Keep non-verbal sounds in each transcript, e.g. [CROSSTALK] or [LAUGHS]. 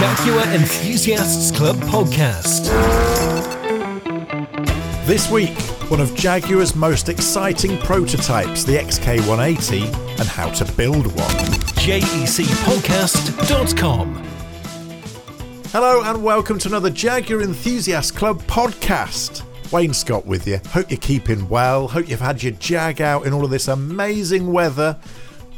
Jaguar Enthusiasts Club podcast. This week, one of Jaguar's most exciting prototypes, the XK180, and how to build one. JECpodcast.com. Hello, and welcome to another Jaguar Enthusiast Club podcast. Wayne Scott with you. Hope you're keeping well. Hope you've had your Jag out in all of this amazing weather.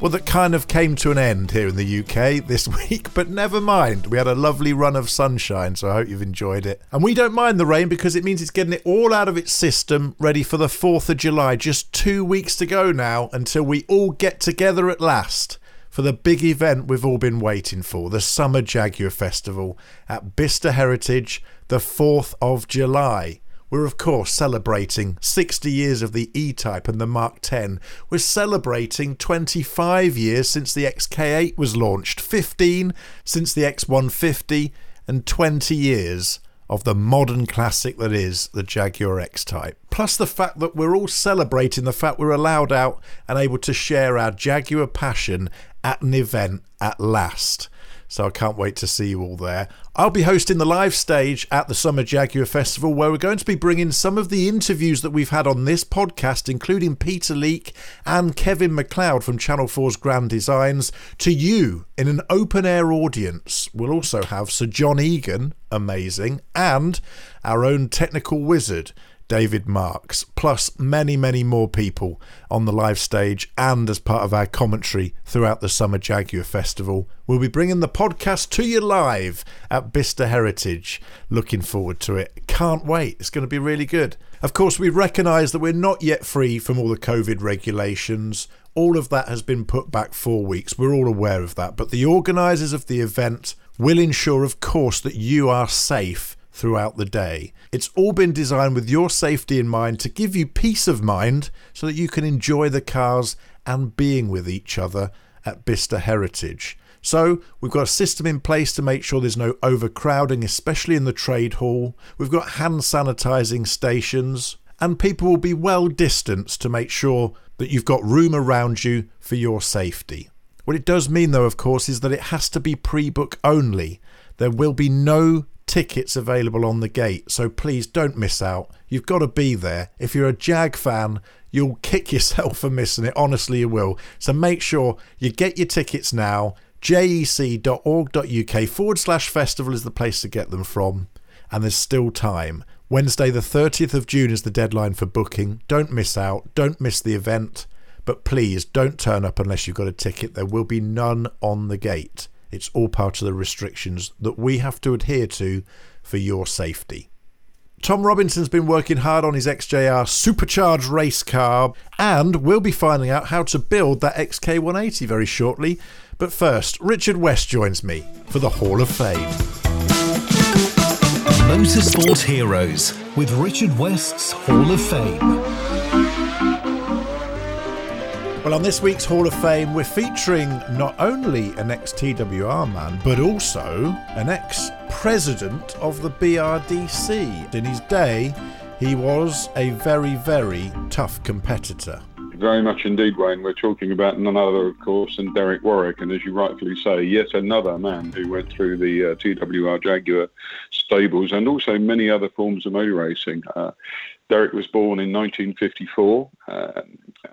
Well, that kind of came to an end here in the UK [LAUGHS] this week, but never mind. We had a lovely run of sunshine, so I hope you've enjoyed it. And we don't mind the rain because it means it's getting it all out of its system, ready for the 4th of July. Just two weeks to go now until we all get together at last for the big event we've all been waiting for the Summer Jaguar Festival at Bicester Heritage, the 4th of July. We're, of course, celebrating 60 years of the E Type and the Mark 10. We're celebrating 25 years since the XK8 was launched, 15 since the X150, and 20 years of the modern classic that is the Jaguar X Type. Plus, the fact that we're all celebrating the fact we're allowed out and able to share our Jaguar passion at an event at last. So I can't wait to see you all there. I'll be hosting the live stage at the Summer Jaguar Festival where we're going to be bringing some of the interviews that we've had on this podcast, including Peter Leake and Kevin McCloud from Channel 4's Grand Designs, to you in an open air audience. We'll also have Sir John Egan, amazing, and our own technical wizard. David Marks, plus many, many more people on the live stage and as part of our commentary throughout the Summer Jaguar Festival. We'll be bringing the podcast to you live at Bicester Heritage. Looking forward to it. Can't wait. It's going to be really good. Of course, we recognise that we're not yet free from all the COVID regulations. All of that has been put back four weeks. We're all aware of that. But the organisers of the event will ensure, of course, that you are safe throughout the day. It's all been designed with your safety in mind to give you peace of mind so that you can enjoy the cars and being with each other at Bicester Heritage. So, we've got a system in place to make sure there's no overcrowding, especially in the trade hall. We've got hand sanitising stations, and people will be well distanced to make sure that you've got room around you for your safety. What it does mean, though, of course, is that it has to be pre book only. There will be no tickets available on the gate, so please don't miss out. You've got to be there. If you're a Jag fan, you'll [LAUGHS] kick yourself for missing it. Honestly, you will. So make sure you get your tickets now. jec.org.uk forward slash festival is the place to get them from. And there's still time. Wednesday, the 30th of June, is the deadline for booking. Don't miss out. Don't miss the event. But please don't turn up unless you've got a ticket. There will be none on the gate. It's all part of the restrictions that we have to adhere to for your safety. Tom Robinson's been working hard on his XJR supercharged race car, and we'll be finding out how to build that XK180 very shortly. But first, Richard West joins me for the Hall of Fame. Motorsport Heroes with Richard West's Hall of Fame. Well, on this week's Hall of Fame, we're featuring not only an ex TWR man, but also an ex president of the BRDC. In his day, he was a very, very tough competitor. Very much indeed, Wayne. We're talking about none other, of course, than Derek Warwick, and as you rightfully say, yet another man who went through the uh, TWR Jaguar stables and also many other forms of motor racing. Uh, Derek was born in 1954. Uh,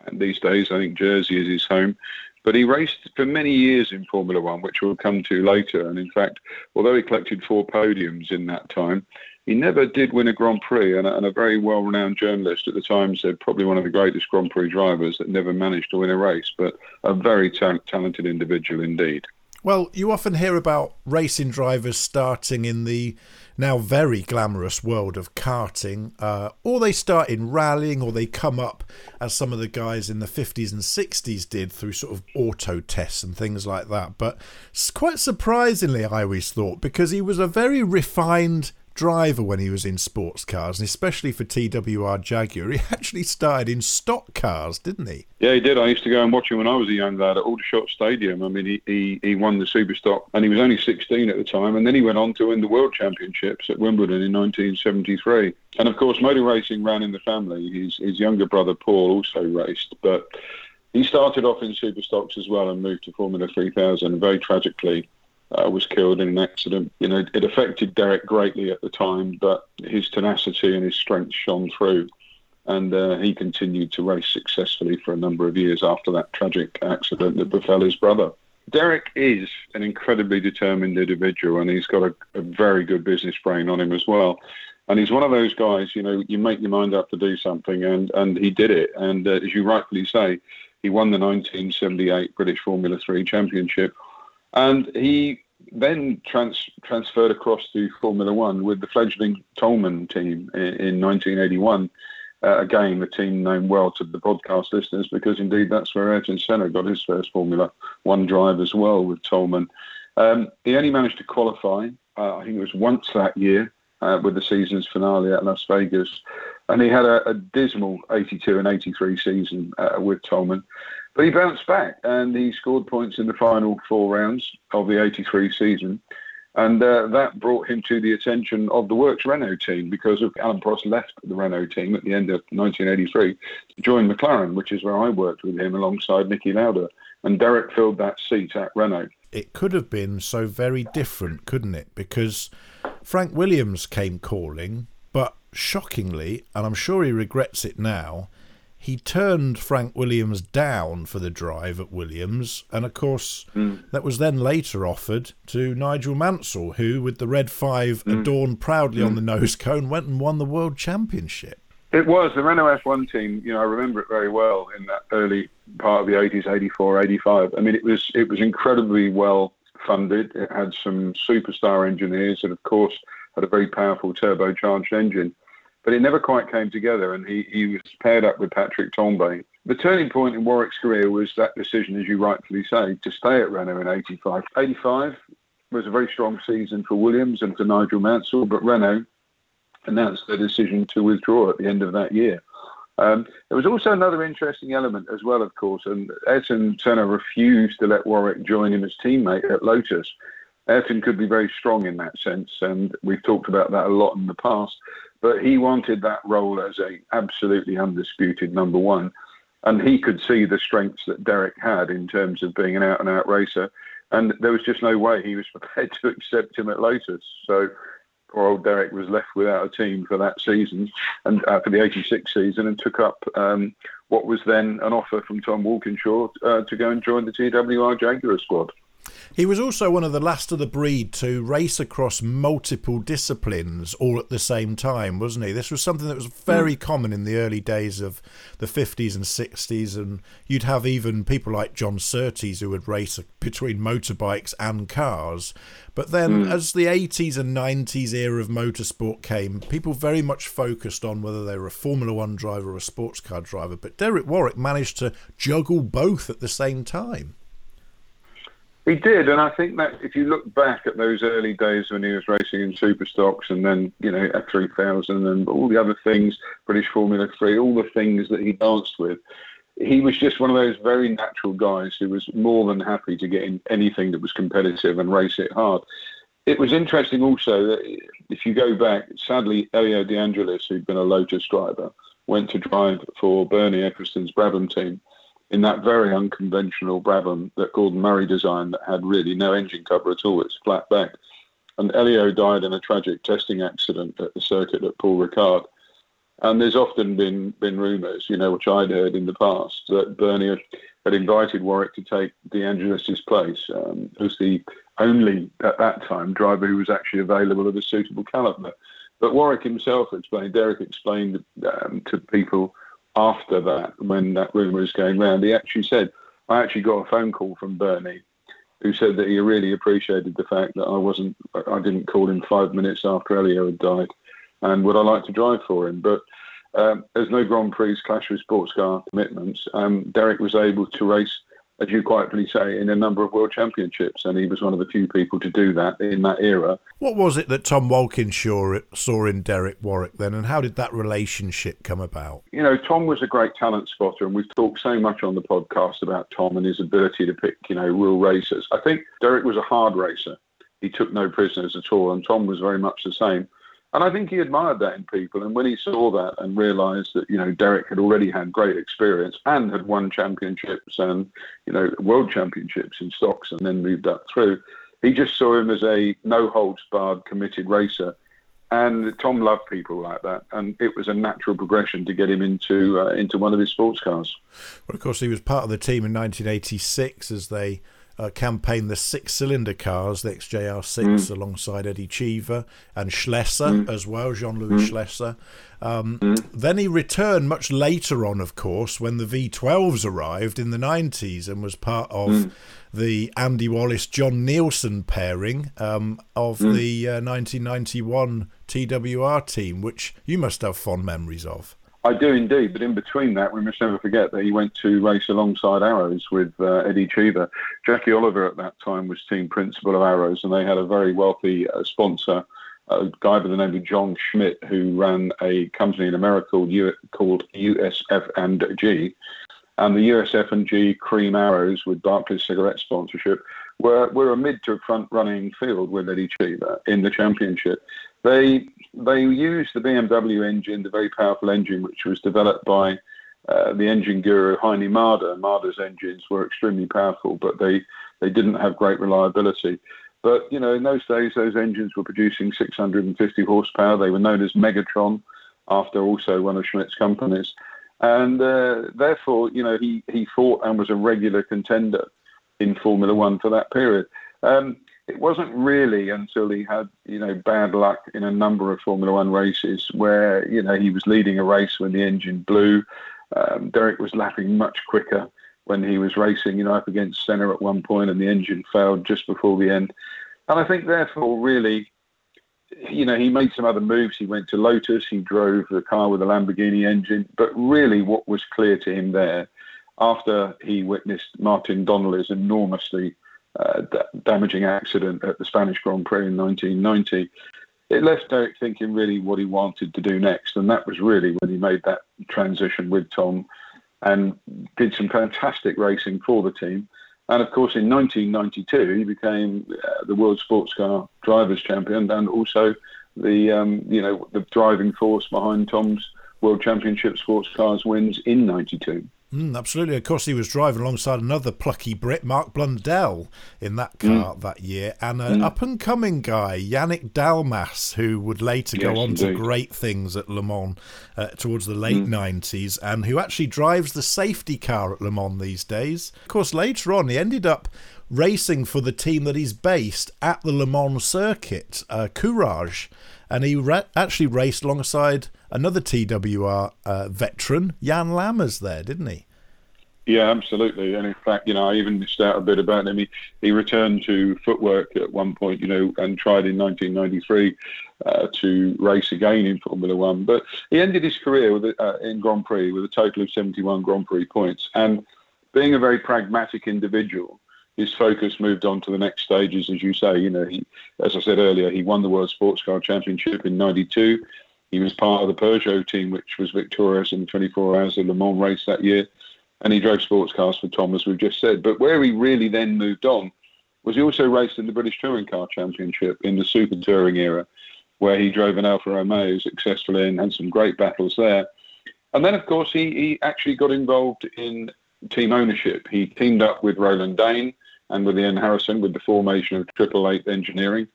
and these days, I think Jersey is his home. But he raced for many years in Formula One, which we'll come to later. And in fact, although he collected four podiums in that time, he never did win a Grand Prix. And a, and a very well renowned journalist at the time said probably one of the greatest Grand Prix drivers that never managed to win a race, but a very ta- talented individual indeed. Well, you often hear about racing drivers starting in the now very glamorous world of karting, uh, or they start in rallying, or they come up as some of the guys in the 50s and 60s did through sort of auto tests and things like that. But quite surprisingly, I always thought, because he was a very refined driver when he was in sports cars, and especially for TWR Jaguar. He [LAUGHS] actually started in stock cars, didn't he? Yeah, he did. I used to go and watch him when I was a young lad at Aldershot Stadium. I mean, he, he, he won the Superstock, and he was only 16 at the time, and then he went on to win the World Championships at Wimbledon in 1973. And of course, motor racing ran in the family. His, his younger brother Paul also raced, but he started off in Superstocks as well and moved to Formula 3000. Very tragically, uh, was killed in an accident. You know, it affected Derek greatly at the time, but his tenacity and his strength shone through. And uh, he continued to race successfully for a number of years after that tragic accident that befell his brother. Derek is an incredibly determined individual, and he's got a, a very good business brain on him as well. And he's one of those guys, you know, you make your mind up to do something, and, and he did it. And uh, as you rightfully say, he won the 1978 British Formula 3 Championship. And he then trans- transferred across to Formula One with the fledgling Toleman team in, in 1981. Uh, again, the team known well to the podcast listeners because indeed that's where Ayrton Senna got his first Formula One drive as well with Toleman. Um, he only managed to qualify, uh, I think it was once that year, uh, with the season's finale at Las Vegas. And he had a, a dismal 82 and 83 season uh, with Toleman. But he bounced back and he scored points in the final four rounds of the 83 season. And uh, that brought him to the attention of the Works Renault team because of Alain Prost left the Renault team at the end of 1983 to join McLaren, which is where I worked with him alongside Niki Lauda. And Derek filled that seat at Renault. It could have been so very different, couldn't it? Because Frank Williams came calling but shockingly, and I'm sure he regrets it now, he turned Frank Williams down for the drive at Williams, and of course, mm. that was then later offered to Nigel Mansell, who, with the red five mm. adorned proudly mm. on the nose cone, went and won the world championship. It was the Renault F1 team. You know, I remember it very well in that early part of the 80s, 84, 85. I mean, it was it was incredibly well funded. It had some superstar engineers, and of course had a very powerful turbocharged engine. But it never quite came together, and he, he was paired up with Patrick Tambay. The turning point in Warwick's career was that decision, as you rightfully say, to stay at Renault in 85. 85 was a very strong season for Williams and for Nigel Mansell, but Renault announced their decision to withdraw at the end of that year. Um, there was also another interesting element as well, of course, and Ayrton Senna refused to let Warwick join him as teammate at Lotus. Ayrton could be very strong in that sense, and we've talked about that a lot in the past. But he wanted that role as a absolutely undisputed number one, and he could see the strengths that Derek had in terms of being an out and out racer, and there was just no way he was [LAUGHS] prepared to accept him at Lotus. So poor old Derek was left without a team for that season and uh, for the '86 season, and took up um, what was then an offer from Tom Walkinshaw uh, to go and join the TWR Jaguar squad. He was also one of the last of the breed to race across multiple disciplines all at the same time, wasn't he? This was something that was very mm. common in the early days of the 50s and 60s, and you'd have even people like John Surtees who would race between motorbikes and cars. But then, mm. as the 80s and 90s era of motorsport came, people very much focused on whether they were a Formula One driver or a sports car driver. But Derek Warwick managed to juggle both at the same time. He did, and I think that if you look back at those early days when he was racing in super stocks and then, you know, F3000 and all the other things, British Formula 3, all the things that he danced with, he was just one of those very natural guys who was more than happy to get in anything that was competitive and race it hard. It was interesting also that if you go back, sadly, Elio De Angelis, who'd been a Lotus driver, went to drive for Bernie Ecclestone's Brabham team in that very unconventional Brabham that Gordon Murray designed that had really no engine cover at all. It's flat back. And Elio died in a tragic testing accident at the circuit at Paul Ricard. And there's often been been rumours, you know, which I'd heard in the past, that Bernie had, invited Warwick to take De Angelis's place um, as the only, at that time, driver who was actually available of a suitable calibre. But Warwick himself explained, Derek explained um, to people after that, when that rumour was going round, he actually said, I actually got a phone call from Bernie who said that he really appreciated the fact that I wasn't, I didn't call him five minutes after Elio had died, and would I like to drive for him? But um, there's no Grand Prix clash with sports car commitments. Um, Derek was able to race as you quite say, in a number of world championships, and he was one of the few people to do that in that era. What was it that Tom Walkinshaw saw in Derek Warwick then, and how did that relationship come about? You know, Tom was a great talent spotter, and we've talked so much on the podcast about Tom and his ability to pick, you know, real racers. I think Derek was a hard racer. He took no prisoners at all, and Tom was very much the same. And I think he admired that in people. And when he saw that and realised that, you know, Derek had already had great experience and had won championships and, you know, world championships in stocks and then moved up through, he just saw him as a no holds barred committed racer. And Tom loved people like that, and it was a natural progression to get him into uh, into one of his sports cars. Well, of course, he was part of the team in 1986 as they uh, campaigned the six-cylinder cars, the XJR6, mm. alongside Eddie Cheever and Schlesser mm. as well, Jean-Louis mm. Schlesser. Um, mm. Then he returned much later on, of course, when the V12s arrived in the 90s and was part of mm the Andy Wallace John Nielsen pairing um, of mm. the uh, 1991 TWR team, which you must have fond memories of. I do indeed, but in between that, we must never forget that he went to race alongside Arrows with uh, Eddie Cheever. Jackie Oliver at that time was team principal of Arrows, and they had a very wealthy uh, sponsor, a guy by the name of John Schmidt, who ran a company in America called, U- called USF and G, and the USF and G Cream Arrows with Barclays cigarette sponsorship were, were a mid to front running field with Eddie Cheever in the championship. They they used the BMW engine, the very powerful engine which was developed by uh, the engine guru Heini Mader. Mader's engines were extremely powerful, but they, they didn't have great reliability. But you know, in those days, those engines were producing 650 horsepower. They were known as Megatron, after also one of Schmidt's companies and uh, therefore, you know, he he fought and was a regular contender in Formula One for that period. Um, it wasn't really until he had, you know, bad luck in a number of Formula One races where, you know, he was leading a race when the engine blew. Um, Derek was lapping much quicker when he was racing, you know, up against Senna at one point, and the engine failed just before the end. And I think, therefore, really, you know, he made some other moves. He went to Lotus. He drove the car with a Lamborghini engine. But really, what was clear to him there, after he witnessed Martin Donnelly's enormously uh, damaging accident at the Spanish Grand Prix in 1990, it left Derek thinking really what he wanted to do next. And that was really when he made that transition with Tom and did some fantastic racing for the team. And of course, in 1992, he became uh, the world sports car drivers champion and also the um, you know the driving force behind Tom's world championship sports cars wins in 92. Mm, absolutely. Of course, he was driving alongside another plucky Brit, Mark Blundell, in that mm. car mm. that year, and an mm. up and coming guy, Yannick Dalmas, who would later yes, go on indeed. to great things at Le Mans uh, towards the late 90s, mm. and who actually drives the safety car at Le Mans these days. Of course, later on, he ended up racing for the team that he's based at the Le Mans circuit, uh, Courage and he ra- actually raced alongside another TWR uh, veteran, Jan Lammers, there, didn't he? Yeah, absolutely. And in fact, you know, I even missed out a bit about him. He, he returned to footwork at one point, you know, and tried in 1993 uh, to race again in Formula One. But he ended his career with uh, in Grand Prix with a total of 71 Grand Prix points. And being a very pragmatic individual, his focus moved on to the next stages, as you say. You know, he, as I said earlier, he won the World Sports Car Championship in '92. He was part of the Peugeot team, which was victorious in the 24 Hours of Le Mans race that year, and he drove sports cars for Tom, as we've just said. But where he really then moved on was he also raced in the British Touring Car Championship in the Super Touring era, where he drove an Alfa Romeo successfully and had some great battles there. And then, of course, he, he actually got involved in team ownership. He teamed up with Roland Dane and with Ian Harrison with the formation of Triple Eight Engineering,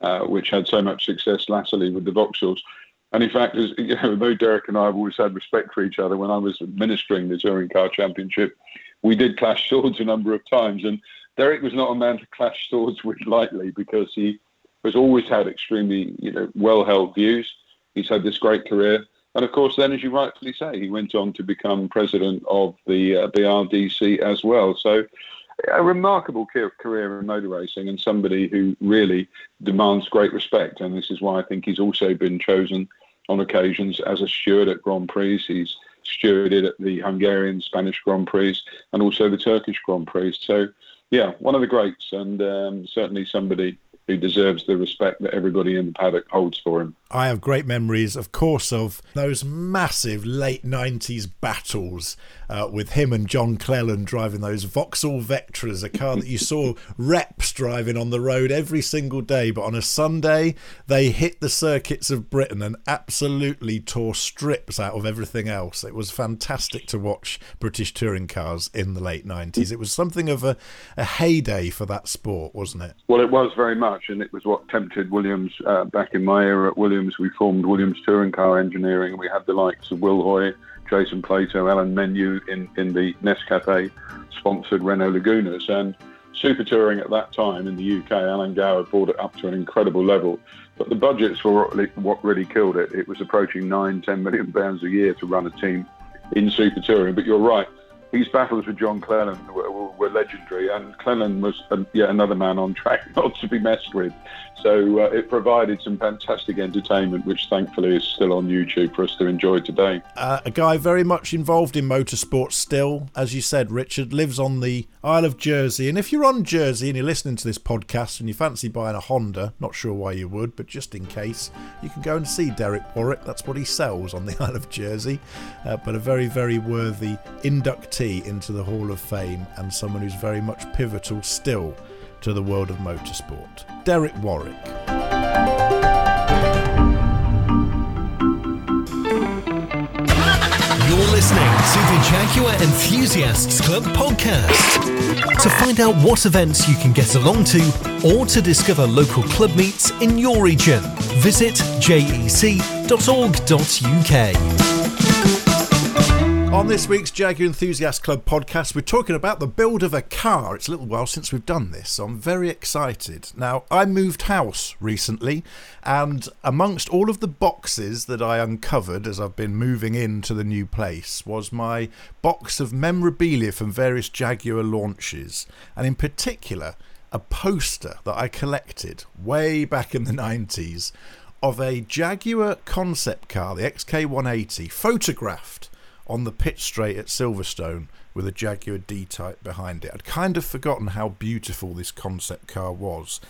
uh, which had so much success latterly with the Vauxhalls. And in fact, as, [LAUGHS] you know, though Derek and I have always had respect for each other, when I was administering the Touring Car Championship, we did clash [LAUGHS] swords a number of times. And Derek was not a man to clash swords with lightly because he has always had extremely, you know, well-held views. He's had this great career. And of course, then, as you rightfully say, he went on to become president of the uh, BRDC as well. So a remarkable career in motor racing and somebody who really demands great respect. And this is why I think he's also been chosen on occasions as a steward at Grand Prix. He's stewarded at the Hungarian, Spanish Grand Prix, and also the Turkish Grand Prix. So, yeah, one of the greats, and um, certainly somebody who deserves the respect that everybody in the paddock holds for him. I have great memories, of course, of those massive late 90s battles uh, with him and John Cleland driving those Vauxhall Vectras, a car that you saw [LAUGHS] reps driving on the road every single day, but on a Sunday, they hit the circuits of Britain and absolutely tore strips out of everything else. It was fantastic to watch British touring cars in the late 90s. It was something of a, a heyday for that sport, wasn't it? Well, it was very much, and it was what tempted Williams uh, back in my era at Williams. We formed Williams Touring Car Engineering, and we had the likes of Will Hoy, Jason Plato, Alain Menu in, in the Nescafe sponsored Renault Lagunas. And super touring at that time in the UK, Alan Gower brought it up to an incredible level. But the budgets were what really killed it. It was approaching nine, ten million pounds a year to run a team in super touring. But you're right, his battles with John Cleland were, were, legendary, and Cleland was a, yet another man on track [LAUGHS] not to be messed with. So uh, it provided some fantastic entertainment, which thankfully is still on YouTube for us to enjoy today. Uh, a guy very much involved in motorsport still, as you said, Richard, lives on the Isle of Jersey. And if you're on Jersey and you're listening to this podcast and you fancy buying a Honda, not sure why you would, but just in case, you can go and see Derek Warwick. That's what he sells on the [LAUGHS] Isle of Jersey. Uh, but a very, very worthy inductee into the Hall of Fame and someone who's very much pivotal still to the world of motorsport. Derek Warwick. You're listening to the Jaguar Enthusiasts Club podcast. To find out what events you can get along to or to discover local club meets in your region, visit jec.org.uk. On this week's Jaguar Enthusiast Club podcast, we're talking about the build of a car. It's a little while since we've done this, so I'm very excited. Now, I moved house recently, and amongst all of the boxes that I uncovered as I've been moving into the new place was my box of memorabilia from various Jaguar launches, and in particular, a poster that I collected way back in the 90s of a Jaguar concept car, the XK180, photographed on the pit straight at Silverstone with a Jaguar D-Type behind it. I'd kind of forgotten how beautiful this concept car was.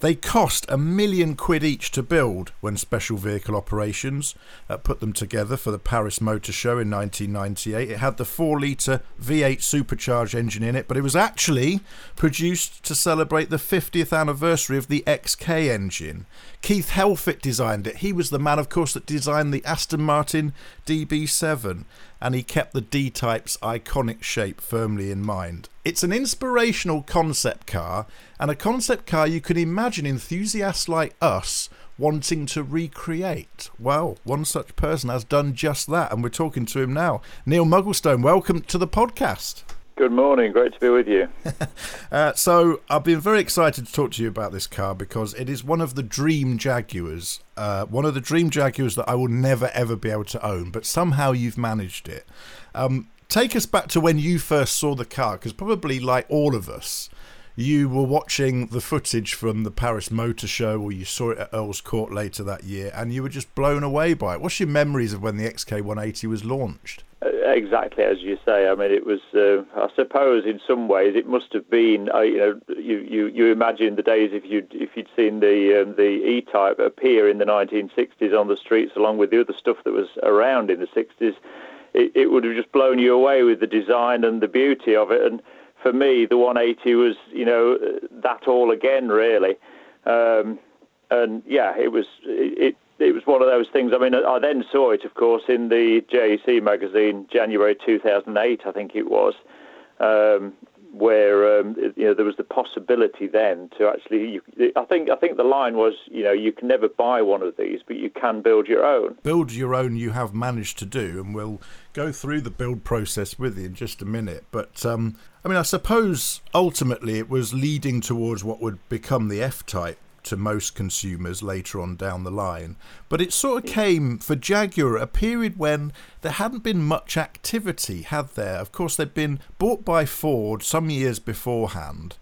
They cost a million quid each to build when Special Vehicle Operations uh, put them together for the Paris Motor Show in 1998. It had the 4 litre V8 supercharged engine in it, but it was actually produced to celebrate the 50th anniversary of the XK engine. Keith Helfet designed it. He was the man, of course, that designed the Aston Martin DB7 and he kept the D Type's iconic shape firmly in mind. It's an inspirational concept car, and a concept car you can imagine enthusiasts like us wanting to recreate. Well, one such person has done just that, and we're talking to him now. Neal Mugglestone, welcome to the podcast. Good morning. Great to be with you. [LAUGHS] uh, so, I've been very excited to talk to you about this car because it is one of the dream Jaguars. Uh, one of the dream Jaguars that I will never ever be able to own, but somehow you've managed it. Um, take us back to when you first saw the car, because probably like all of us, you were watching the footage from the Paris Motor Show, or you saw it at Earl's Court later that year, and you were just blown away by it. What's your memories of when the XK180 was launched? Exactly as you say. I mean, it was. Uh, I suppose in some ways it must have been. Uh, you know, you, you, you imagine the days if you if you'd seen the um, the E-Type appear in the 1960s on the streets along with the other stuff that was around in the 60s. It, it would have just blown you away with the design and the beauty of it. And for me, the 180 was, you know, that all again, really. Um, and yeah, it was. It, it was one of those things. I mean, I then saw it, of course, in the JEC magazine, January 2008, I think it was, um, where um, you know there was the possibility then to actually. You, I think I think the line was, you know, you can never buy one of these, but you can build your own. Build your own. You have managed to do, and we'll go through the build process with you in just a minute. But um, I mean, I suppose ultimately it was leading towards what would become the F-Type to most consumers later on down the line. But it sort of came for Jaguar a period when there hadn't been much activity, had there? Of course, they'd been bought by Ford some years beforehand.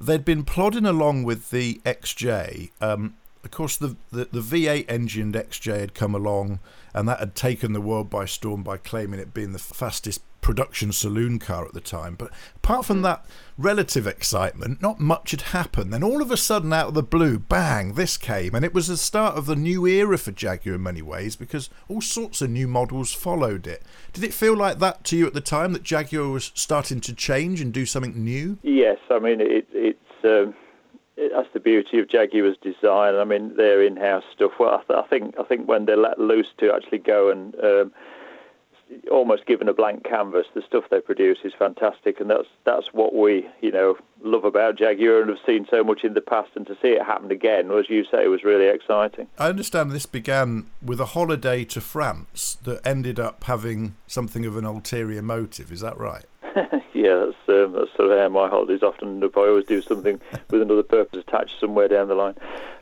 They'd been plodding along with the XJ. Um, of course, the, the, the V8 engined XJ had come along, and that had taken the world by storm by claiming it being the fastest production saloon car at the time. But apart from that relative excitement, not much had happened. Then all of a sudden, out of the blue, bang, this came. And it was the start of the new era for Jaguar in many ways because all sorts of new models followed it. Did it feel like that to you at the time that Jaguar was starting to change and do something new? Yes, I mean, it, it's. Um that's the beauty of Jaguar's design. I mean, their in-house stuff. Well, I, th- I think I think when they're let loose to actually go and um, almost given a blank canvas, the stuff they produce is fantastic, and that's that's what we you know love about Jaguar and have seen so much in the past, and to see it happen again, as you say, was really exciting. I understand this began with a holiday to France that ended up having something of an ulterior motive. Is that right? [LAUGHS] yeah, that's, um, that's sort of how my holidays often end up. I always do something [LAUGHS] with another purpose attached somewhere down the line.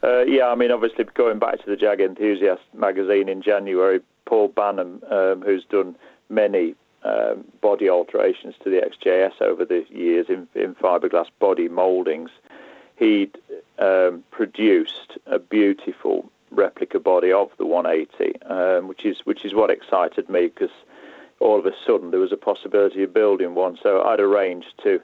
Uh, yeah, I mean, obviously, going back to the Jag Enthusiast magazine in January, Paul Banham, um, who's done many um, body alterations to the XJS over the years in, in fiberglass body mouldings, he'd um, produced a beautiful replica body of the 180, um, which is which is what excited me because all of a sudden there was a possibility of building one. So I'd arranged to.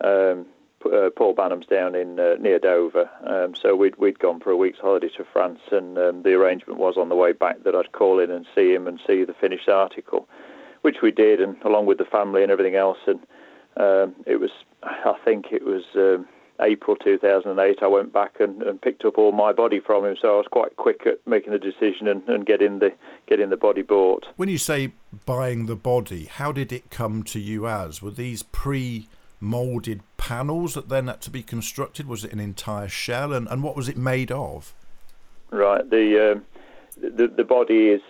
Um, uh, Paul Banham's down in uh, near Dover, um, so we'd we'd gone for a week's holiday to France, and um, the arrangement was on the way back that I'd call in and see him and see the finished article, which we did, and along with the family and everything else, and um, it was I think it was um, April 2008, I went back and, and, picked up all my body from him. So I was quite quick at making the decision and, and getting the getting the body bought. When you say buying the body, how did it come to you as? Were these pre-molded panels that then had to be constructed? Was it an entire shell, and, and what was it made of? Right. The um, the, the body is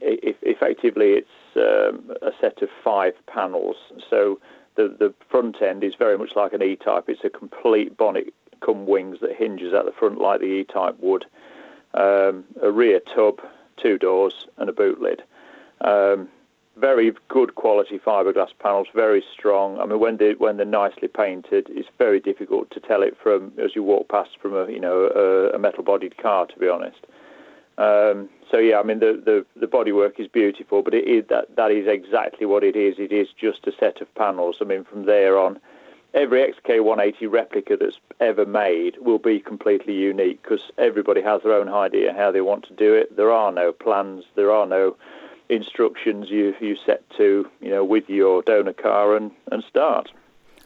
effectively it's um, a set of five panels. So the, the front end is very much like an E-Type. It's a complete bonnet come wings that hinges at the front like the E-Type would. Um, a rear tub, two doors, and a boot lid. Um, very good quality fiberglass panels, very strong. I mean, when they when they're nicely painted, it's very difficult to tell it from as you walk past from a you know a, a metal-bodied car. To be honest, um, so yeah, I mean the, the, the bodywork is beautiful, but it is that that is exactly what it is. It is just a set of panels. I mean, from there on, every XK180 replica that's ever made will be completely unique because everybody has their own idea how they want to do it. There are no plans. There are no instructions. You you set to you know with your donor car and and start.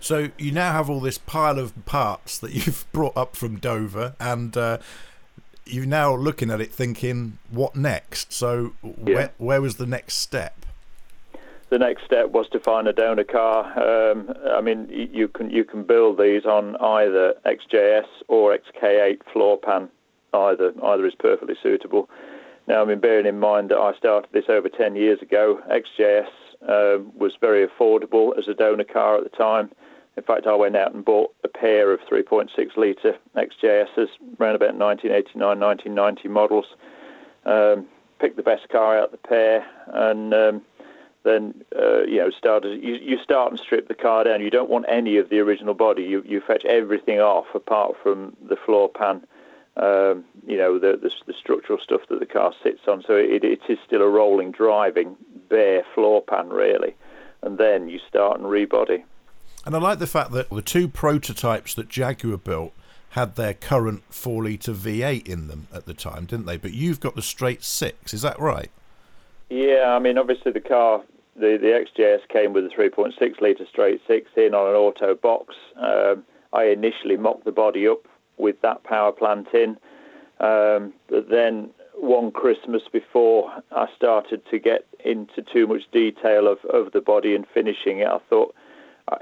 So you now have all this pile of parts that [LAUGHS] you've brought up from Dover and. Uh, you're now looking at it thinking, what next? So, yeah. where, where was the next step? The next step was to find a donor car. Um, I mean, you can you can build these on either XJS or XK8 floor pan. Either either is perfectly suitable. Now, I mean, bearing in mind that I started this over 10 years ago, XJS uh, was very affordable as a donor car at the time. In fact, I went out and bought a pair of 3.6 litre XJSs around about 1989, 1990 models. Um, picked the best car out of the pair, and um, then uh, you know started. You, you start and strip the car down. You don't want any of the original body. You you fetch everything off apart from the floor pan. Um, you know the, the, the structural stuff that the car sits on. So it, it is still a rolling driving bare floor pan really, and then you start and rebody. And I like the fact that the two prototypes that Jaguar built had their current 4 litre V8 in them at the time, didn't they? But you've got the straight six, is that right? Yeah, I mean, obviously the car, the, the XJS came with a 3.6 litre straight six in on an auto box. Um, I initially mocked the body up with that power plant in, um, but then one Christmas before I started to get into too much detail of, of the body and finishing it, I thought I,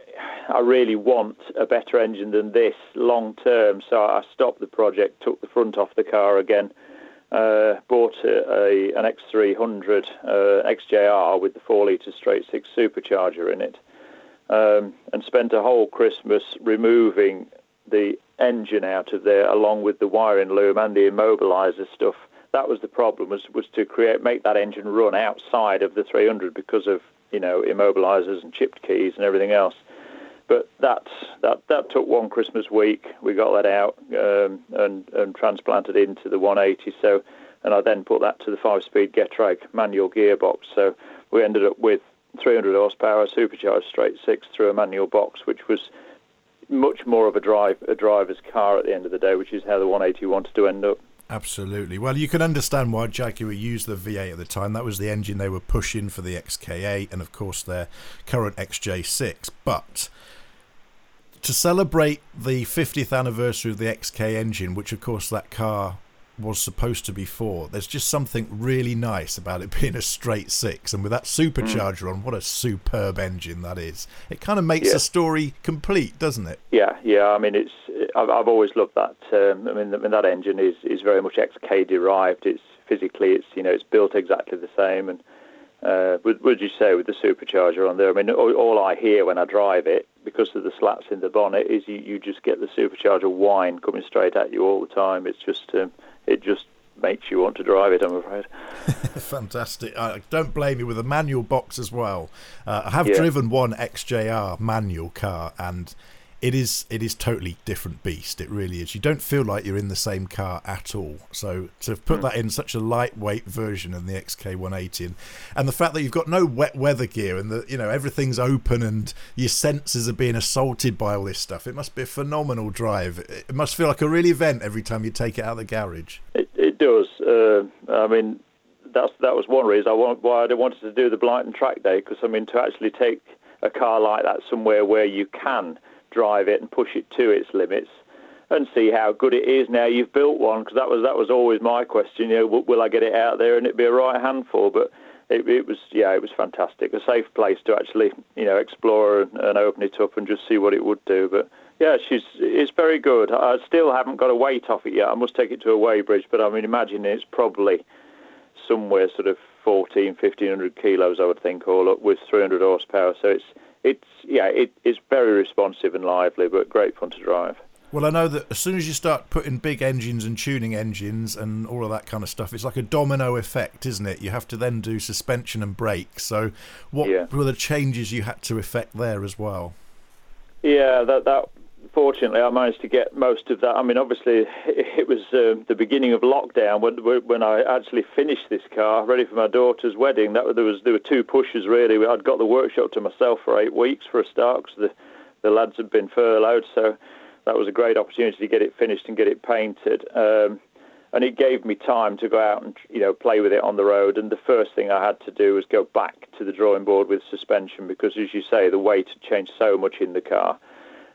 I really want a better engine than this long term. So I stopped the project, took the front off the car again, uh, bought a, a, an X300 uh, XJR with the 4 litre straight six supercharger in it, um, and spent a whole Christmas removing the engine out of there along with the wiring loom and the immobilizer stuff. That was the problem was was to create make that engine run outside of the 300 because of you know, immobilizers and chipped keys and everything else. But that that that took one Christmas week. We got that out um, and and transplanted into the 180. So, and I then put that to the five-speed Getrag manual gearbox. So we ended up with 300 horsepower supercharged straight six through a manual box, which was much more of a drive a driver's car at the end of the day, which is how the 180 wanted to end up. Absolutely. Well, you can understand why Jaguar used the V8 at the time. That was the engine they were pushing for the XK8 and, of course, their current XJ6. But to celebrate the 50th anniversary of the XK engine, which of course that car was supposed to be for, there's just something really nice about it [LAUGHS] being a straight six. And with that supercharger mm. on, what a superb engine that is. It kind of makes yeah. the story complete, doesn't it? Yeah, yeah. I mean, it's I've, I've always loved that. Um, I mean, that engine is, is very much XK derived. It's physically, it's you know, it's built exactly the same. And uh, would, would you say with the supercharger on there? I mean, all, all, I hear when I drive it, because of the slats in the bonnet, is you, you just get the supercharger whine coming straight at you all the time. It's just um, it just makes you want to drive it. I'm afraid. [LAUGHS] Fantastic. I don't blame you with a manual box as well. Uh, I have yeah. driven one XJR manual car, and it is it is totally different beast. It really is. You don't feel like you're in the same car at all. So to put mm. that in such a lightweight version of the XK180, and, and the fact that you've got no wet weather gear and that you know everything's open and your senses are being assaulted by all this stuff, it must be a phenomenal drive. It must feel like a real event every time you take it out of the garage. It, it does. Uh, I mean, that's that was one reason I want, why I wanted to do the Blyton track day because I mean to actually take a car like that somewhere where you can drive it and push it to its limits and see how good it is now you've built one because that was that was always my question you know will, I get it out there and it be a right handful? But it, it, was yeah it was fantastic a safe place to actually you know explore and, and, open it up and just see what it would do. But yeah she's it's very good. I still haven't got a weight off it yet. I must take it to a weighbridge but I mean imagine it's probably somewhere sort of 14 1500 kilos I would think all up with 300 horsepower. So it's it's yeah, it's very responsive and lively, but great fun to drive. Well, I know that as soon as you start putting big engines and tuning engines and all of that kind of stuff, it's like a domino effect, isn't it? You have to then do suspension and brakes. So, what yeah. were the changes you had to effect there as well? Yeah, that that fortunately, I managed to get most of that. I mean, obviously, [LAUGHS] it was uh, the beginning of lockdown when when I actually finished this car, ready for my daughter's wedding. That there was there were two pushes really. I'd got the workshop to myself for eight weeks for a start because the the lads had been furloughed, so that was a great opportunity to get it finished and get it painted. Um, and it gave me time to go out and you know play with it on the road. And the first thing I had to do was go back to the drawing board with suspension because, as you say, the weight had changed so much in the car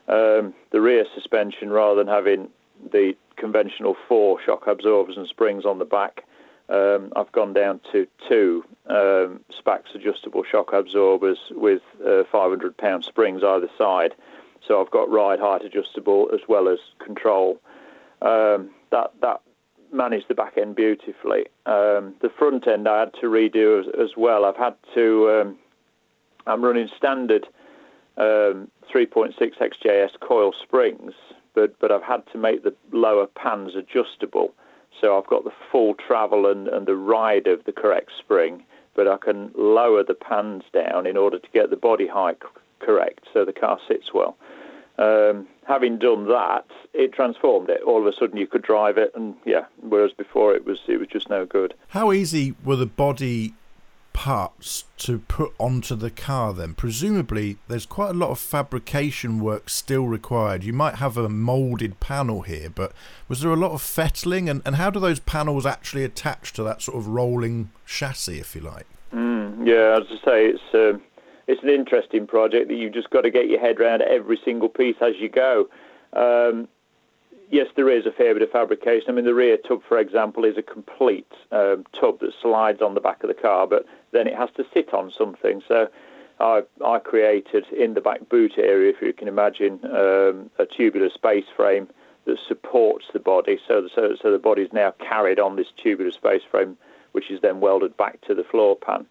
um, the rear suspension rather than having the conventional four shock absorbers and springs on the back. Um, I've gone down to two um, Spax adjustable shock absorbers with uh, 500 pound springs either side. So I've got ride height adjustable as well as control. Um, that that managed the back end beautifully. Um, the front end I had to redo as, as well. I've had to. Um, I'm running standard um, 3.6 XJS coil springs, but, but I've had to make the lower pans adjustable. So I've got the full travel and, and the ride of the correct spring, but I can lower the pans down in order to get the body height correct so the car sits well. Um, having done that, it transformed it. All of a sudden, you could drive it, and yeah, whereas before it was it was just no good. How easy were the body parts to put onto the car then. Presumably there's quite a lot of fabrication work still required. You might have a molded panel here but was there a lot of fettling? And, and how do those panels actually attach to that sort of rolling chassis if you like? Mm, yeah as i say it's uh, it's an interesting project that you've just got to get your head around every single piece as you go. Um, yes, there is a fair bit of fabrication. I mean, the rear tub, for example, is a complete um, tub that slides on the back of the car, but then it has to sit on something. So I, I created in the back boot area, if you can imagine, um, a tubular space frame that supports the body. So, so, so the body is now carried on this tubular space frame, which is then welded back to the floor pan.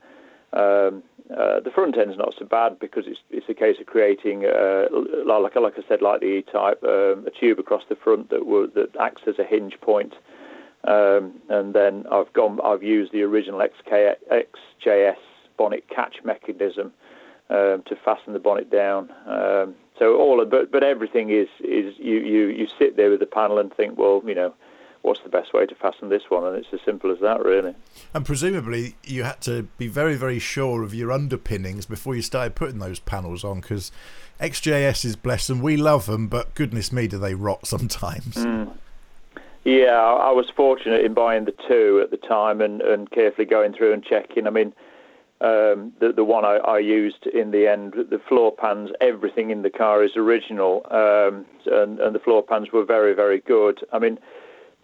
Um, uh, the front end's not so bad because it's it's a case of creating, uh, like like I said, like the E-type, um, a tube across the front that will, that acts as a hinge point. Um, and then I've gone, I've used the original XK, XJS bonnet catch mechanism um, to fasten the bonnet down. Um, so all of, but but everything is is you, you you sit there with the panel and think, well, you know, what's the best way to fasten this one? And it's as simple as that, really. And presumably, you had to be very, very sure of your underpinnings before you started putting those panels on, because XJS is blessed and we love them, but goodness me, do they rot [LAUGHS] sometimes. Mm. Yeah, I was fortunate in buying the two at the time and, and carefully going through and checking. I mean, um, the the one I, I, used in the end, the floor pans, everything in the car is original, um, and, and the floor pans were very very good. I mean,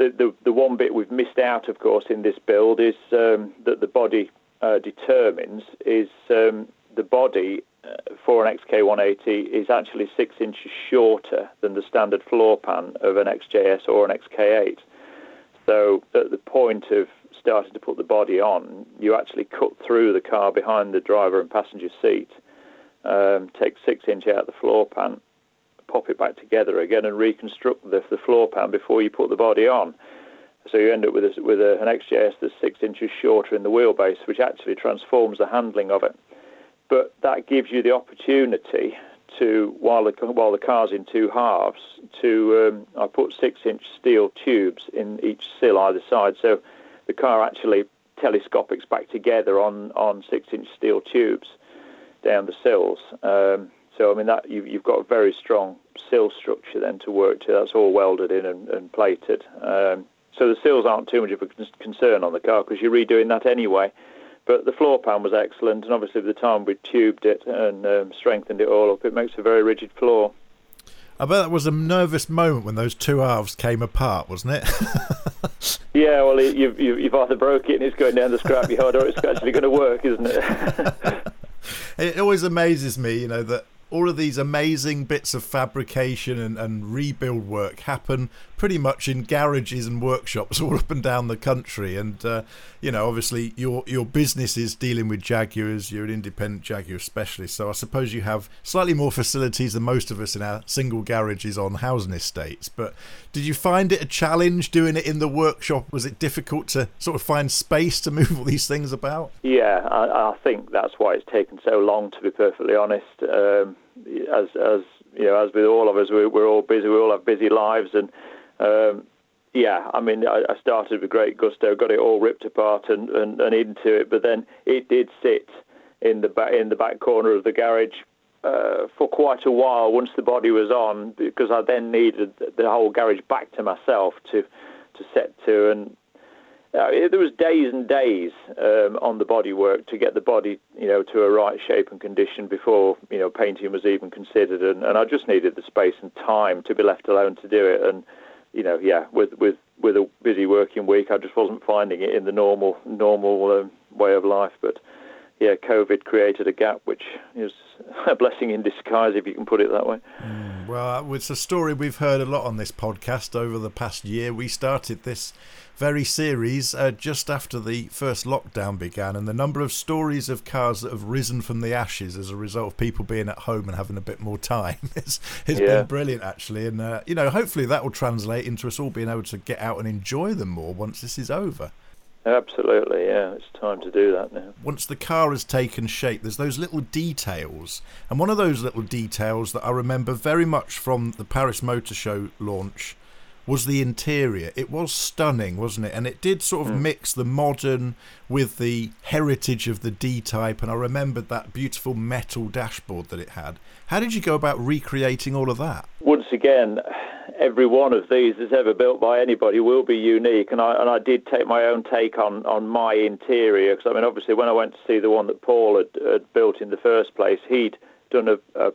the, the the one bit we've missed out, of course, in this build is um, that the body uh, determines is um, the body uh, for an XK180 is actually six inches shorter than the standard floor pan of an XJS or an XK8. So at the point of starting to put the body on, you actually cut through the car behind the driver and passenger seat, um, take six inch out the floor pan, pop it back together again, and reconstruct the, the floor pan before you put the body on. So you end up with, a, with a, an XJS that's six inches shorter in the wheelbase, which actually transforms the handling of it but that gives you the opportunity to while the while the car's in two halves to um, I put six inch steel tubes in each sill either side, so the car actually telescopics back together on on six inch steel tubes down the sills. Um, so I mean that you, you've got a very strong sill structure then to work to. That's all welded in and, and plated. Um, so the sills aren't too much of a concern on the car because you're redoing that anyway. But the floor pan was excellent, and obviously, by the time we tubed it and um, strengthened it all up, it makes a very rigid floor. I bet that was a nervous moment when those two halves came apart, wasn't it? [LAUGHS] yeah, well, you've, you've either broke it and it's going down the scrapyard, or it's actually going to work, isn't it? [LAUGHS] it always amazes me, you know, that all of these amazing bits of fabrication and, and rebuild work happen pretty much in garages and workshops [LAUGHS] all up and down the country. And uh, you know, obviously, your your business is dealing with Jaguars. You're an independent Jaguar specialist, so I suppose you have slightly more facilities than most of us in our single garages on housing estates. But did you find it a challenge doing it in the workshop? Was it difficult to sort of find space to move all these things about? Yeah, I, I think that's why it's taken so long. To be perfectly honest, um, as as you know, as with all of us, we're, we're all busy. We all have busy lives, and um, yeah, I mean, I, I, started with great gusto, got it all ripped apart and, and, and into it, but then it did sit in the back in the back corner of the garage uh, for quite a while once the body was on, because I then needed the whole garage back to myself to to set to, and uh, there was days and days um, on the body work to get the body, you know, to a right shape and condition before you know painting was even considered, and, and I just needed the space and time to be left alone to do it, and you know, yeah, with with with a busy working week, I just wasn't finding it in the normal normal um, way of life. But yeah, COVID created a gap, which is a blessing in disguise, if you can put it that way. Mm, well, it's a story we've heard a lot on this podcast over the past year. We started this very series uh, just after the first lockdown began, and the number of stories of cars that have risen from the ashes as a result of people being at home and having a bit more time [LAUGHS] has, has yeah. been brilliant, actually. And, uh, you know, hopefully that will translate into us all being able to get out and enjoy them more once this is over. Absolutely, yeah. It's time to do that now. Once the car has taken shape, there's those little details. And one of those little details that I remember very much from the Paris Motor Show launch was the interior. It was stunning, wasn't it? And it did sort of mm. mix the modern with the heritage of the D type. And I remembered that beautiful metal dashboard that it had. How did you go about recreating all of that? Once again, every one of these that's ever built by anybody will be unique. And I and I did take my own take on on my interior because I mean, obviously, when I went to see the one that Paul had, had built in the first place, he'd done a, a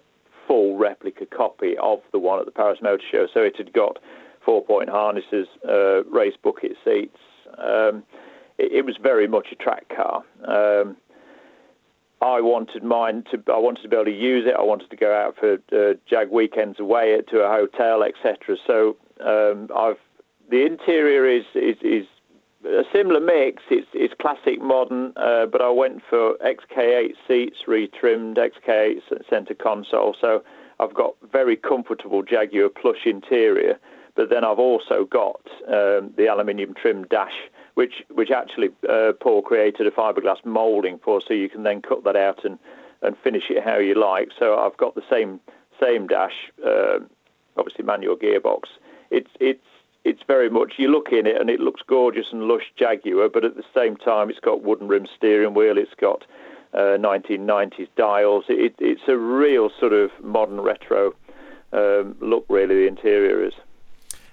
full replica copy of the one at the Paris Motor Show, so it had got four-point harnesses, uh, race bucket seats. Um, it, it, was very much a track car. Um, I wanted mine to. I wanted to be able to use it. I wanted to go out for uh, Jag weekends away to a hotel, etc. So um, I've the interior is, is is a similar mix. It's it's classic modern, uh, but I went for XK8 seats, retrimmed XK8 center console. So I've got very comfortable Jaguar plush interior but then I've also got um, the aluminium trim dash, which which actually uh, Paul created a fiberglass moulding for, so you can then cut that out and, and finish it how you like. So I've got the same same dash, uh, obviously manual gearbox. It's it's it's very much you look in it and it looks gorgeous and lush Jaguar, but at the same time it's got wooden rim steering wheel. It's got uh, 1990s dials. It, it's a real sort of modern retro um, look. Really, the interior is.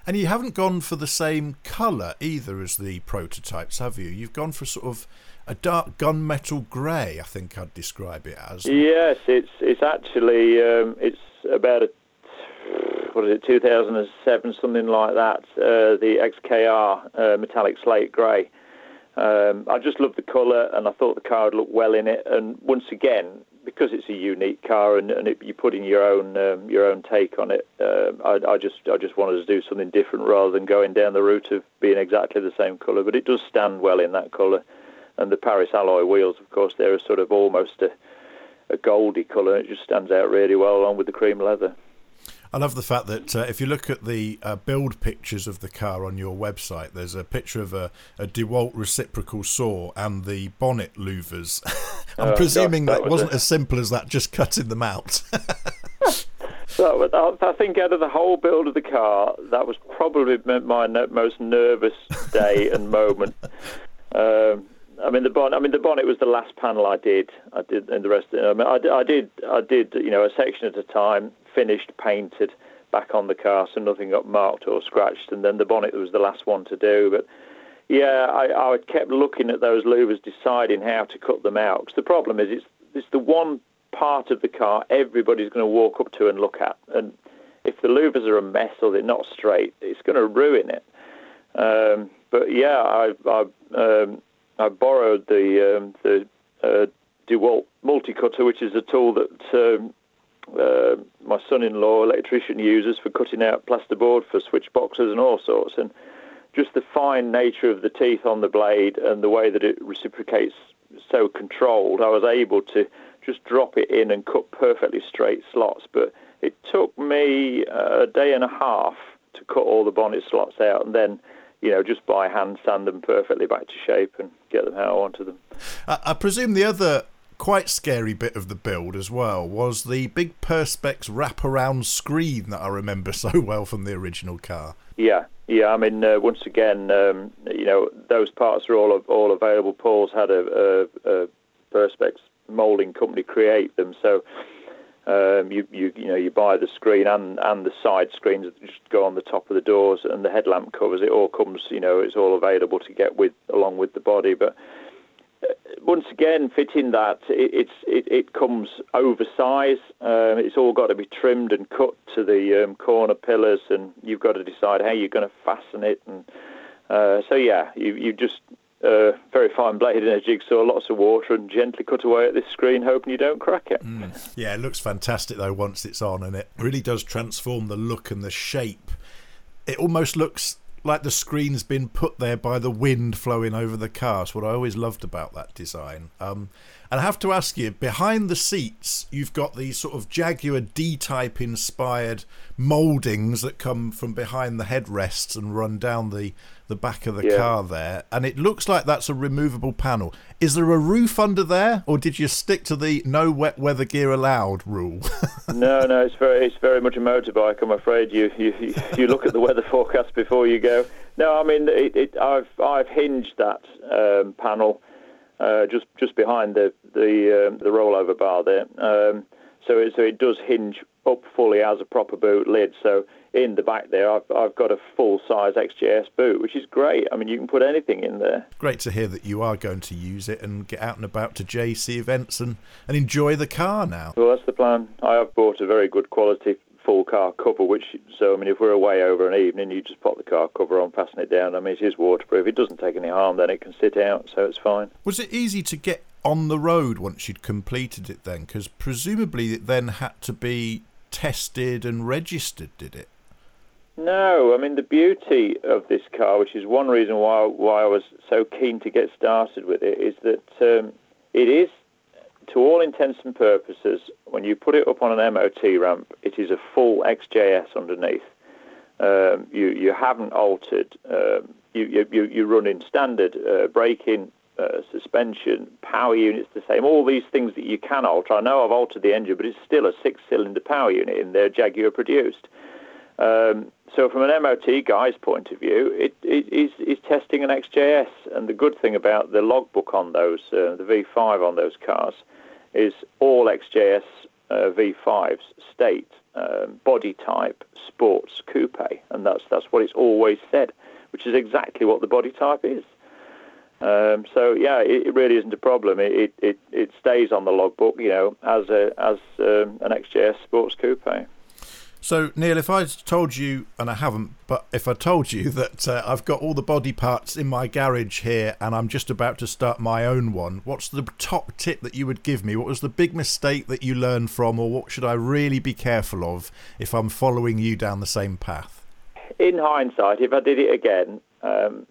And you haven't gone for the same colour either as the prototypes, have you? You've gone for sort of a dark gunmetal grey, I think I'd describe it as. Yes, it's it's actually um, it's about a what is it, 2007, something like that. Uh, the XKR uh, metallic slate grey. Um, I just loved the colour, and I thought the car would look well in it. And once again, because it's a unique car, and, and it, you're putting your own um, your own take on it, uh, I, I, just I just wanted to do something different rather than going down the route of being exactly the same colour. But it does stand well in that colour, and the Paris alloy wheels, of course, they're a sort of almost a, a goldy colour. It just stands out really well along with the cream leather. I love the fact that uh, if you look at the uh, build pictures of the car on your website, there's a picture of a, a DeWalt reciprocal saw and the bonnet louvers. [LAUGHS] I'm oh, presuming that, that was not as simple as that, just cutting them out. [LAUGHS] so I think out of the whole build of the car, that was probably my most nervous day and moment. [LAUGHS] Um, I mean the bonnet. I mean the bonnet was the last panel I did. I did, and the rest. I mean, I, I did. I did. You know, a section at a time finished, painted, back on the car, so nothing got marked or scratched. And then the bonnet was the last one to do. But yeah, I, I kept looking at those louvers, deciding how to cut them out. Because the problem is, it's it's the one part of the car everybody's going to walk up to and look at. And if the louvers are a mess or they're not straight, it's going to ruin it. Um, but yeah, I I, um, I borrowed the um, the uh, DeWalt multi cutter, which is a tool that um, uh, my son-in-law, electrician, uses for cutting out plasterboard for switch boxes and all sorts. And just the fine nature of the teeth on the blade and the way that it reciprocates so controlled, I was able to just drop it in and cut perfectly straight slots. But it took me a day and a half to cut all the bonnet slots out, and then you know, just by hand sand them perfectly back to shape and get them how I wanted them. I, I presume the other quite scary bit of the build as well was the big Perspex wraparound screen that I remember [LAUGHS] so well from the original car. Yeah, yeah. I mean, uh, once again, um, you know, those parts are all all available. Paul's had a, a, a Perspex molding company create them, so um, you you you know you buy the screen and and the side screens that just go on the top of the doors and the headlamp covers. It all comes, you know, it's all available to get with along with the body, but once again, fitting that, it, it's it, it comes oversized. Um, it's all got to be trimmed and cut to the um, corner pillars, and you've got to decide how you're going to fasten it. And uh, so, yeah, you you just uh, very fine blade in a jigsaw, lots of water, and gently cut away at this screen, hoping you don't crack it. Mm. Yeah, it looks fantastic though once it's on, and it really does transform the look and the shape. It almost looks like the screen's been put there by the wind flowing over the car. It's what I always loved about that design. Um, and I have to ask you, behind the seats, you've got these sort of Jaguar D-type inspired mouldings that come from behind the headrests and run down the, the back of the yeah. car there. And it looks like that's a removable panel. Is there a roof under there, or did you stick to the no wet weather gear allowed rule? [LAUGHS] no, no, it's very it's very much a motorbike. I'm afraid you you, you look at the weather [LAUGHS] forecast before you go. No, I mean it, it, I've I've hinged that um, panel uh, just just behind the the um, the rollover bar there. Um, so it, so it does hinge up fully as a proper boot lid. So in the back there, I've, I've got a full size XJS boot, which is great. I mean, you can put anything in there. Great to hear that you are going to use it and get out and about to JC events and, and enjoy the car now. Well, that's the plan. I have bought a very good quality full car cover, which, so I mean, if we're away over an evening, you just pop the car cover on, fasten it down. I mean, it is waterproof. It doesn't take any harm, then it can sit out, so it's fine. Was it easy to get on the road once you'd completed it then? Because presumably it then had to be tested and registered, did it? No, I mean the beauty of this car, which is one reason why why I was so keen to get started with it, is that um, it is, to all intents and purposes, when you put it up on an MOT ramp, it is a full XJS underneath. Um, you you haven't altered. Um, you, you you run in standard uh, braking, uh, suspension, power units the same. All these things that you can alter. I know I've altered the engine, but it's still a six-cylinder power unit in there Jaguar produced. Um, so from an MOT guy's point of view, it, it is, is testing an XJS. And the good thing about the logbook on those, uh, the V5 on those cars, is all XJS uh, V5s state um, body type sports coupe, and that's that's what it's always said, which is exactly what the body type is. Um, so yeah, it, it, really isn't a problem. It, it it stays on the logbook, you know, as a as um, an XJS sports coupe. So, Neal, if I told you, and I haven't, but if I told you [LAUGHS] that uh, I've got all the body parts in my garage here and I'm just about to start my own one, what's the top tip that you would give me? What was the big mistake that you learned from, or what should I really be careful of if I'm following you down the same path? In hindsight, if I did it again, um,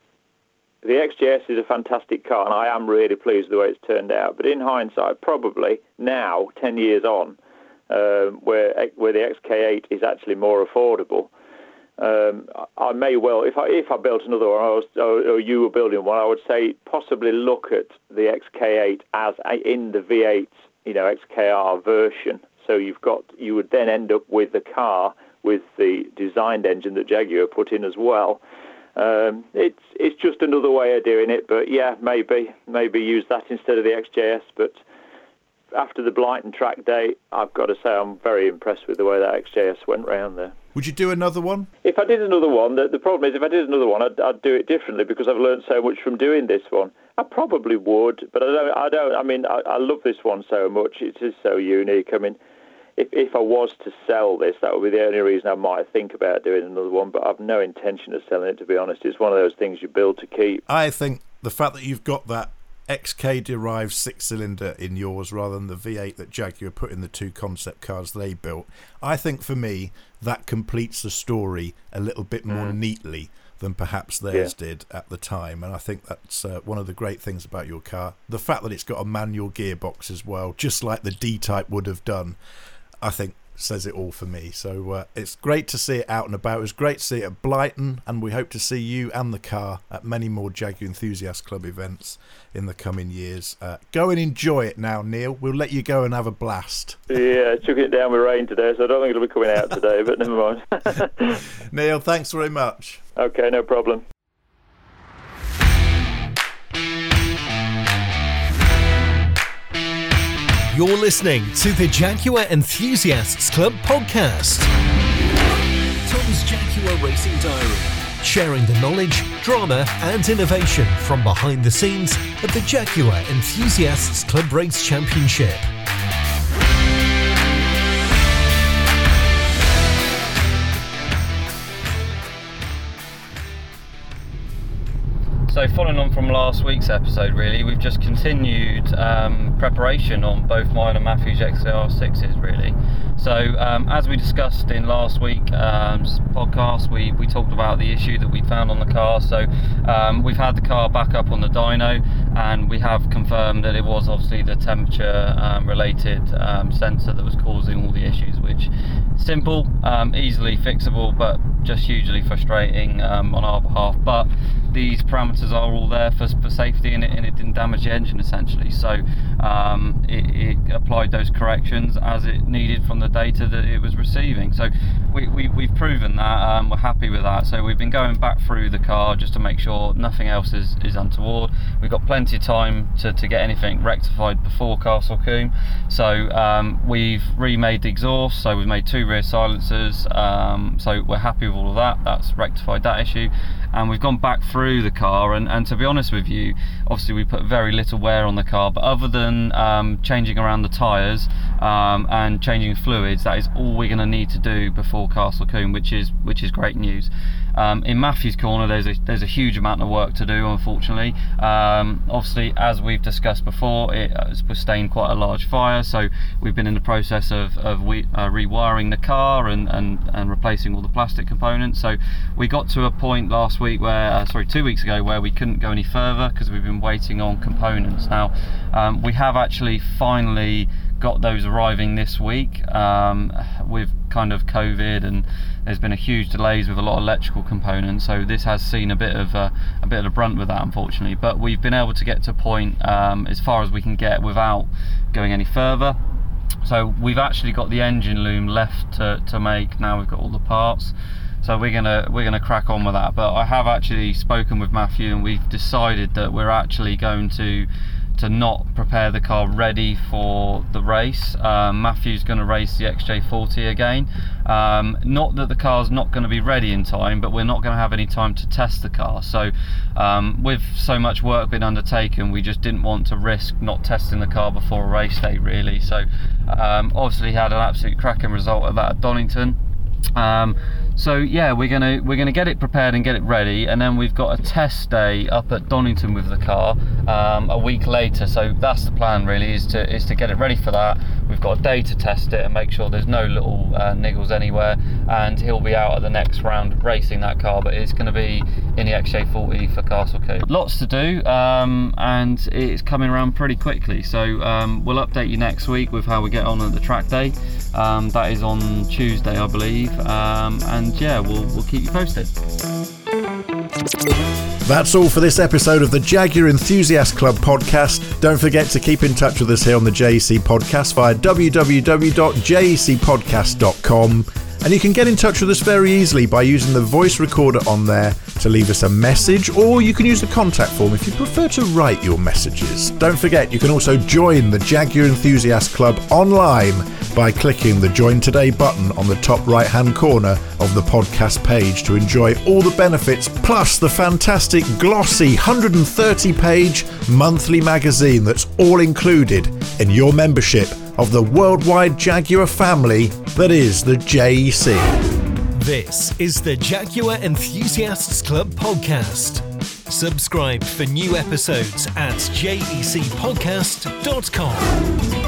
the XJS is a fantastic car, and I am really pleased with the way it's turned out. But in hindsight, probably now, 10 years on, um, where where the XK8 is actually more affordable. Um, I may well, if I if I built another one, or, or, you were building one, I would say possibly look at the XK8 as a, in the V8, you know, XKR version. So you've got you would then end up with the car with the designed engine that Jaguar put in as well. Um, it's it's just another way of doing it, but yeah, maybe maybe use that instead of the XJS. But after the Blyton track day, I've got to say I'm very impressed with the way that XJS went round there. Would you do another one? If I did another one, the, the problem is if I did another one, I'd, I'd, do it differently because I've learned so much from doing this one. I probably would, but I don't. I don't. I mean, I, I love this one so much. It is so unique. I mean, if if I was to sell this, that would be the only reason I might think about doing another one. But I've no intention of selling it. To be honest, it's one of those things you build to keep. I think the fact that you've got that XK derived six cylinder in yours rather than the V8 that Jaguar put in the two concept cars they built. I think for me, that completes the story a little bit more mm. neatly than perhaps theirs yeah. did at the time. And I think that's uh, one of the great things about your car. The fact that it's got a manual gearbox as well, just like the D Type would have done, I think says it all for me. So uh, it's great to see it out and about. It was great to see it at Blyton, and we hope to see you and the car at many more Jaguar Enthusiast Club events in the coming years. Uh, go and enjoy it now, Neal. We'll let you go and have a blast. Yeah, took it down with rain today, so I don't think it'll be coming out today, but never mind. [LAUGHS] [LAUGHS] Neal, thanks very much. Okay, no problem. You're listening to the Jaguar Enthusiasts Club podcast. Tom's Jaguar Racing Diary, sharing the knowledge, drama, and innovation from behind the scenes of the Jaguar Enthusiasts Club Race Championship. So, following on from last week's episode, really, we've just continued um, preparation on both mine and Matthew's XR6s, really. So, um, as we discussed in last week's um, podcast, we, we talked about the issue that we found on the car. So, um, we've had the car back up on the dyno, and we have confirmed that it was obviously the temperature um, related um, sensor that was causing all the issues, which simple, easily fixable, but just hugely frustrating on our behalf. But these parameters are all there for, for safety and it, and it didn't damage the engine essentially. So um, it, it, applied those corrections as it needed from the data that it was receiving. So we, we, we've proven that, um, we're happy with that. So we've been going back through the car just to make sure nothing else is, is untoward. We've got plenty of time to, to get anything rectified before Castle Combe. So um, we've remade the exhaust, so we've made two rear silencers. Um, so we're happy with all of that. That's rectified that issue. And we've gone back through the car and, and to be honest with you, obviously we put very little wear on the car, but other than um, changing around the tyres um, and changing fluids, that is all we're going to need to do before Castle Combe, which is which is great news. Um, in Matthew's corner, there's a there's a huge amount of work to do, unfortunately. Um, obviously, as we've discussed before, it uh, sustained quite a large fire, so we've been in the process of, of we, uh, rewiring the car and, and, and replacing all the plastic components. So we got to a point last week where, uh, sorry, two weeks ago, where we couldn't go any further because we've been waiting on components. Now, um, we have actually finally got those arriving this week um, with kind of COVID and there's been a huge delays with a lot of electrical components so this has seen a bit of a, a bit of a brunt with that unfortunately. But we've been able to get to a point um, as far as we can get without going any further. So we've actually got the engine loom left to, to make. Now we've got all the parts. So we're gonna we're gonna crack on with that. But I have actually spoken with Matthew and we've decided that we're actually going to to not prepare the car ready for the race. Um, Matthew's going to race the XJ40 again. Um, not that the car's not going to be ready in time, but we're not going to have any time to test the car. So, um, with so much work being undertaken, we just didn't want to risk not testing the car before a race day, really. So, um, obviously, had an absolute cracking result of that at Donington. Um, so yeah, we're gonna we're gonna get it prepared and get it ready, and then we've got a test day up at Donington with the car um, a week later. So that's the plan really is to is to get it ready for that. We've got a day to test it and make sure there's no little uh, niggles anywhere, and he'll be out at the next round racing that car. But it's going to be in the XJ40 for Castle. Lots to do, um, and it's coming around pretty quickly. So um, we'll update you next week with how we get on at the track day. Um, that is on Tuesday, I believe, um, and yeah, we'll we'll keep you posted. That's all for this episode of the Jaguar Enthusiast Club podcast. Don't forget to keep in touch with us here on the JEC podcast via www.jecpodcast.com. And you can get in touch with us very easily by using the voice recorder on there to leave us a message, or you can use the contact form if you prefer to write your messages. Don't forget, you can also join the Jaguar Enthusiast Club online by clicking the Join Today button on the top right hand corner of the podcast page to enjoy all the benefits, plus the fantastic glossy 130 page monthly magazine that's all included in your membership of the worldwide Jaguar family that is the JEC. This is the Jaguar Enthusiasts Club podcast. Subscribe for new episodes at jecpodcast.com.